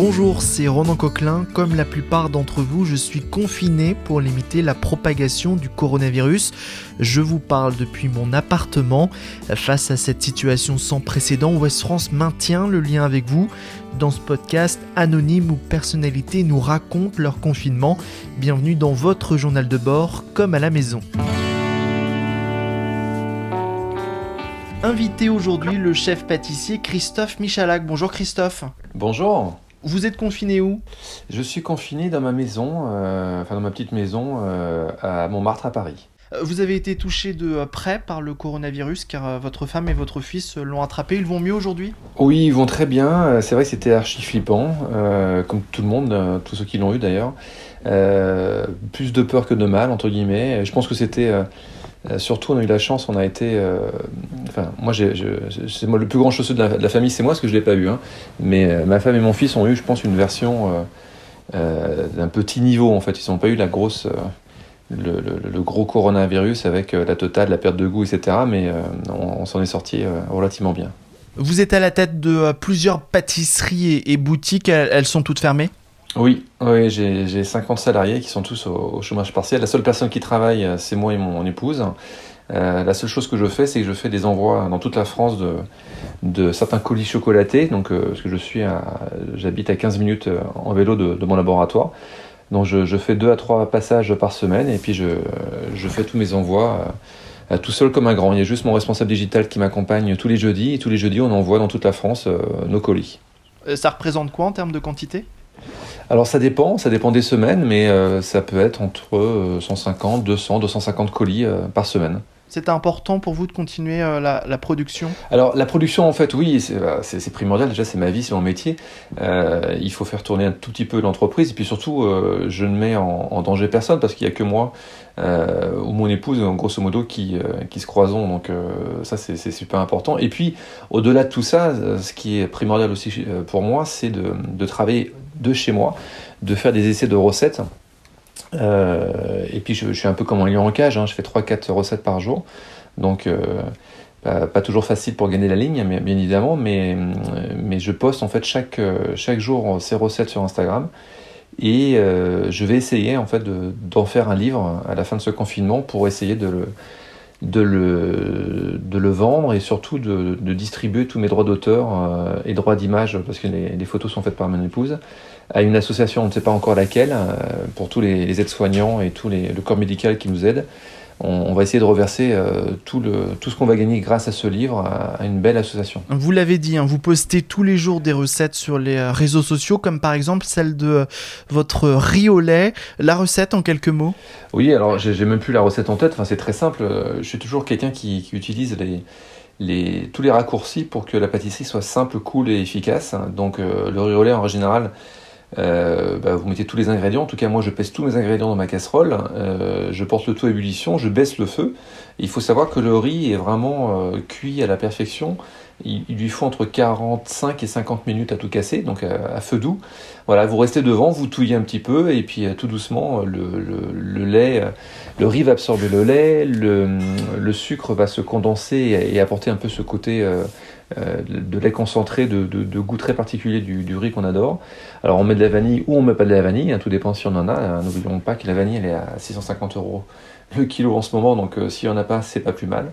Bonjour, c'est Ronan Coquelin. Comme la plupart d'entre vous, je suis confiné pour limiter la propagation du coronavirus. Je vous parle depuis mon appartement. Face à cette situation sans précédent, West France maintient le lien avec vous. Dans ce podcast, anonymes ou personnalités nous racontent leur confinement. Bienvenue dans votre journal de bord, comme à la maison. Invité aujourd'hui le chef pâtissier Christophe Michalak. Bonjour Christophe. Bonjour. Vous êtes confiné où? Je suis confiné dans ma maison, euh, enfin dans ma petite maison euh, à Montmartre à Paris. Euh, Vous avez été touché de près par le coronavirus car votre femme et votre fils l'ont attrapé. Ils vont mieux aujourd'hui? Oui, ils vont très bien. C'est vrai que c'était archi flippant, euh, comme tout le monde, euh, tous ceux qui l'ont eu d'ailleurs. Euh, plus de peur que de mal, entre guillemets. Je pense que c'était euh, euh, surtout, on a eu la chance, on a été. euh, enfin, moi, j'ai, moi le plus grand chanceux de la, famille, c'est moi, parce que je l'ai pas eu. hein. Mais euh, ma femme et mon fils ont eu, je pense, une version d'un petit niveau en fait. Ils n'ont pas eu la grosse. le, gros coronavirus avec la totale, la perte de goût, etc. Mais on, on s'en est sorti relativement bien. Vous êtes à la tête de plusieurs pâtisseries et, boutiques. Elles sont toutes fermées? Oui, oui j'ai j'ai 50 salariés qui sont tous au, chômage partiel. La seule personne qui travaille, euh, c'est moi et mon épouse. Euh, la seule chose que je fais, c'est que je fais des envois dans toute la France de, certains colis chocolatés. Donc, euh, parce que je suis, j'habite à 15 minutes en vélo de, mon laboratoire. Donc, je, fais deux à trois passages par semaine et puis je, fais tous mes envois tout seul comme un grand. Il y a juste mon responsable digital qui m'accompagne tous les jeudis et tous les jeudis, on envoie dans toute la France nos colis. Ça représente quoi en termes de quantité? Alors ça dépend, ça dépend des semaines, mais euh, ça peut être entre euh, 150, 200, 250 colis euh, par semaine. C'est important pour vous de continuer euh, la, la production? Alors la production en fait oui c'est euh, c'est- primordial. Déjà c'est ma vie c'est mon métier. Il faut faire tourner un tout petit peu l'entreprise. Et puis surtout je ne mets en, en danger personne parce qu'il y a que moi ou mon épouse grosso modo qui, qui se croisons. Donc ça c'est super important. Et puis au-delà de tout ça ce qui est primordial aussi pour moi c'est de, de travailler de chez moi de faire des essais de recettes. Euh, et puis je, suis un peu comme un lion en cage hein, je fais 3-4 recettes par jour. Donc euh, pas, toujours facile pour gagner la ligne, mais- bien évidemment, mais, je poste en fait chaque, jour ces recettes sur Instagram. Et euh, je vais essayer en fait de- d'en faire un livre à la fin de ce confinement pour essayer de le, de le, de le vendre et surtout de, de distribuer tous mes droits d'auteur euh, et droits d'image, parce que les, photos sont faites par mon épouse, à une association, on ne sait pas encore laquelle, euh, pour tous les, les aides-soignants et tout les, le corps médical qui nous aide. On, va essayer de reverser euh, tout, le, tout ce qu'on va gagner grâce à ce livre à, à une belle association. Vous l'avez dit, hein, vous postez tous les jours des recettes sur les euh, réseaux sociaux, comme par exemple celle de euh, votre riz au lait. La recette en quelques mots? Oui, alors j'ai même plus la recette en tête, enfin, c'est très simple. Je suis toujours quelqu'un qui, qui utilise les, les, tous les raccourcis pour que la pâtisserie soit simple, cool et efficace. Donc euh, le riz au lait en général, euh, bah, vous mettez tous les ingrédients. En tout cas, moi je pèse tous mes ingrédients dans ma casserole. Euh, je porte le tout à ébullition, je baisse le feu. Il faut savoir que le riz est vraiment euh, cuit à la perfection. Il, lui faut entre 45 et 50 minutes à tout casser, donc à, à feu doux. Voilà, vous restez devant, vous touillez un petit peu, et puis euh, tout doucement, le, le- lait, euh, le riz va absorber le lait, le, sucre va se condenser et, apporter un peu ce côté euh, euh, de lait concentré, de, goût très particulier du, riz qu'on adore. Alors on met de la vanille ou on met pas de la vanille, hein, tout dépend si on en a. N'oublions pas que la vanille elle est à 650 euros le kilo en ce moment, donc euh, s'il y en a pas, c'est pas plus mal.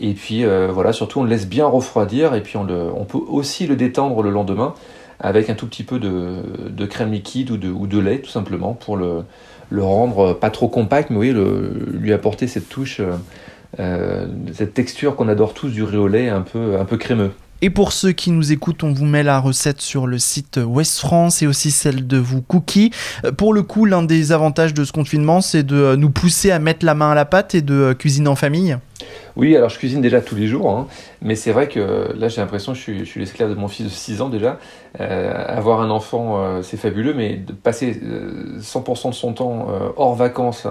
Et puis euh, voilà, surtout on laisse bien refroidir et puis on, peut aussi le détendre le lendemain avec un tout petit peu de, crème liquide ou de, lait tout simplement pour le, rendre pas trop compact, mais oui, lui apporter cette touche, euh, euh, cette texture qu'on adore tous du riz au lait un peu, un peu crémeux. Et pour ceux qui nous écoutent, on vous met la recette sur le site West France et aussi celle de vous Cookie. Euh, Pour le coup, l'un des avantages de ce confinement, c'est de nous pousser à mettre la main à la pâte et de cuisiner en famille. Oui, alors je cuisine déjà tous les jours, hein, mais c'est vrai que là j'ai l'impression que je suis, suis l'esclave de mon fils de 6 ans déjà. Euh, avoir un enfant, euh, c'est fabuleux, mais de passer euh, 100% de son temps euh, hors vacances,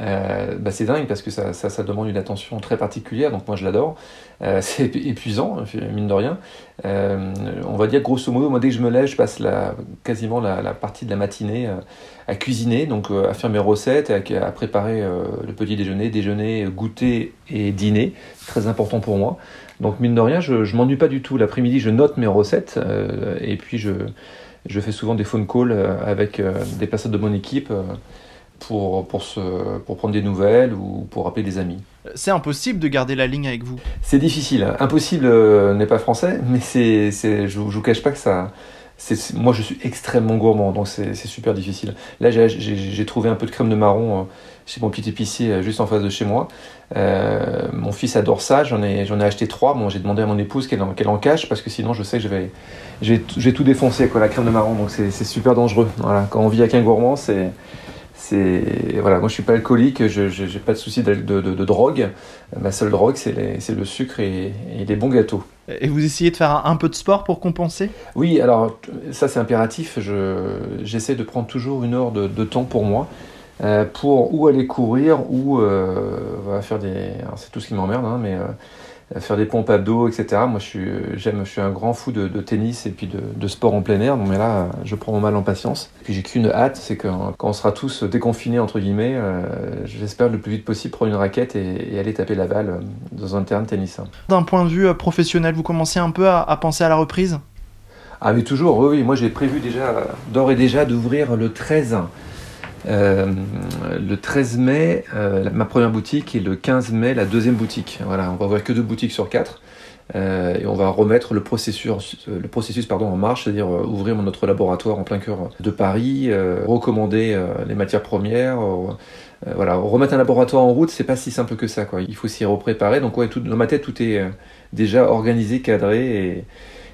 euh, bah, c'est dingue parce que ça, demande une attention très particulière, donc moi je l'adore. Euh, c'est épu- épuisant, mine de rien. Euh, on va dire grosso modo, moi dès que je me lève, je passe quasiment la, partie de la matinée à cuisiner, donc à faire mes recettes, à, à préparer le petit déjeuner, déjeuner, goûter et dîner. Très important pour moi. Donc mine de rien, je, je m'ennuie pas du tout. L'après-midi, je note mes recettes et puis je, Je fais souvent des phone calls avec des personnes de mon équipe pour, pour, se, pour prendre des nouvelles ou pour appeler des amis. C'est impossible de garder la ligne avec vous C'est difficile. Impossible n'est pas français, mais c'est, je ne vous cache pas que ça, moi je suis extrêmement gourmand, donc c'est super difficile. Là j'ai trouvé un peu de crème de marron euh, chez mon petit épicier euh, juste en face de chez moi. Euh, mon fils adore ça, j'en ai, ai acheté trois. Bon, j'ai demandé à mon épouse qu'elle en, en, cache parce que sinon je sais que je vais, j'ai tout défoncé quoi, la crème de marron, donc c'est super dangereux. Voilà, quand on vit avec un gourmand, c'est c'est voilà, moi je suis pas alcoolique, je n'ai pas de souci de, de, drogue. Ma seule drogue, c'est le sucre et, et, les bons gâteaux. Et vous essayez de faire un, peu de sport pour compenser? Oui, alors ça c'est impératif. J'essaie de prendre toujours une heure de, temps pour moi. Euh, pour ou aller courir ou euh, faire des. C'est tout ce qui m'emmerde, hein, mais euh, faire des pompes abdos, etc. Moi, je suis, j'aime, je suis un grand fou de, tennis et puis de, sport en plein air. mais là, je prends mon mal en patience. Et puis j'ai qu'une hâte, c'est que quand on sera tous déconfinés entre guillemets, euh, j'espère le plus vite possible prendre une raquette et, aller taper la balle euh, dans un terrain de tennis. D'un point de vue euh, professionnel, vous commencez un peu à, penser à la reprise? Ah mais toujours, oui, oui. Moi j'ai prévu déjà, d'ores et déjà, d'ouvrir le 13 euh, le 13 mai, euh, ma première boutique et le 15 mai, la deuxième boutique. Voilà, on va ouvrir que deux boutiques sur quatre. Euh, et on va remettre le processus, le processus pardon, en marche, c'est-à-dire ouvrir notre laboratoire en plein cœur de Paris, recommander les matières premières, voilà, remettre un laboratoire en route, c'est pas si simple que ça, quoi. Il faut s'y repréparer. Donc dans ma tête, tout est déjà organisé, cadré,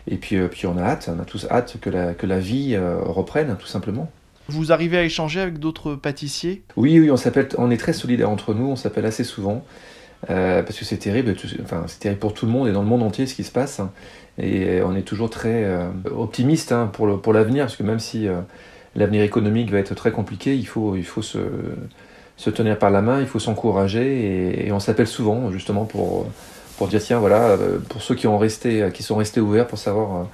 et, puis, puis on a hâte, on a tous hâte que la vie reprenne, tout simplement. Vous arrivez à échanger avec d'autres pâtissiers? Oui, oui, on s'appelle, on est très solidaires entre nous, on s'appelle assez souvent. Euh, parce que c'est terrible, enfin, c'est terrible pour tout le monde et dans le monde entier ce qui se passe. Et on est toujours très euh, optimiste hein, pour, l'avenir, parce que même si euh, l'avenir économique va être très compliqué, il faut, il faut se, se tenir par la main, il faut s'encourager. Et, on s'appelle souvent justement pour, pour dire tiens, voilà, pour ceux qui, ont resté, qui sont restés ouverts, pour savoir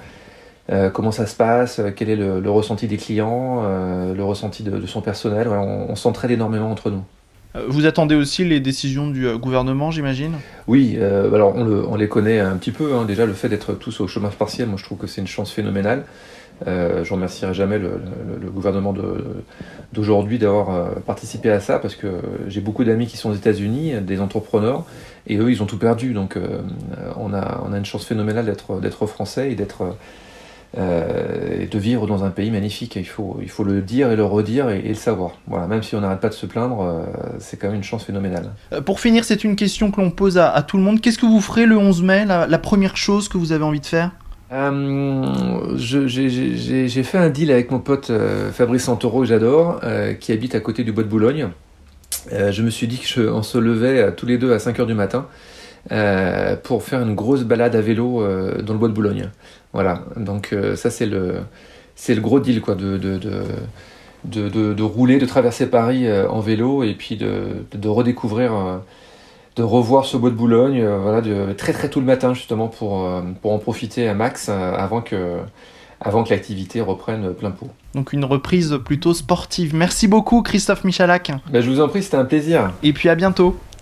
euh, comment ça se passe, euh, quel est le, ressenti des clients, euh, le ressenti de, son personnel? on, s'entraide énormément entre nous. Vous attendez aussi les décisions du gouvernement, j'imagine? Oui, alors on, les connaît un petit peu. Hein. Déjà, le fait d'être tous au chômage partiel, moi je trouve que c'est une chance phénoménale. je ne remercierai jamais le, gouvernement d'aujourd'hui d'avoir participé à ça parce que j'ai beaucoup d'amis qui sont aux États-Unis, des entrepreneurs, et eux ils ont tout perdu. Donc on, a, on a une chance phénoménale d'être français et d'être euh, et de vivre dans un pays magnifique. Il faut, il faut le dire et le redire et, le savoir. Voilà, même si on n'arrête pas de se plaindre, euh, c'est quand même une chance phénoménale. Euh, pour finir, c'est une question que l'on pose à, tout le monde. Qu'est-ce que vous ferez le 11 mai, la, première chose que vous avez envie de faire? J'ai fait un deal avec mon pote Fabrice Santoro, que j'adore, qui habite à côté du Bois de Boulogne. je me suis dit qu'on se levait tous les deux à 5h du matin pour faire une grosse balade à vélo dans le Bois de Boulogne. Voilà, donc euh, ça c'est le, c'est le gros deal, quoi, de, de, de, de, rouler, de traverser Paris euh, en vélo et puis de, redécouvrir, euh, de revoir ce bois de Boulogne, voilà, de, très très tôt le matin justement pour, pour en profiter à max avant que, avant que l'activité reprenne plein pot. Donc une reprise plutôt sportive. Merci beaucoup Christophe Michalak. Ben, je vous en prie, c'était un plaisir. Et puis à bientôt.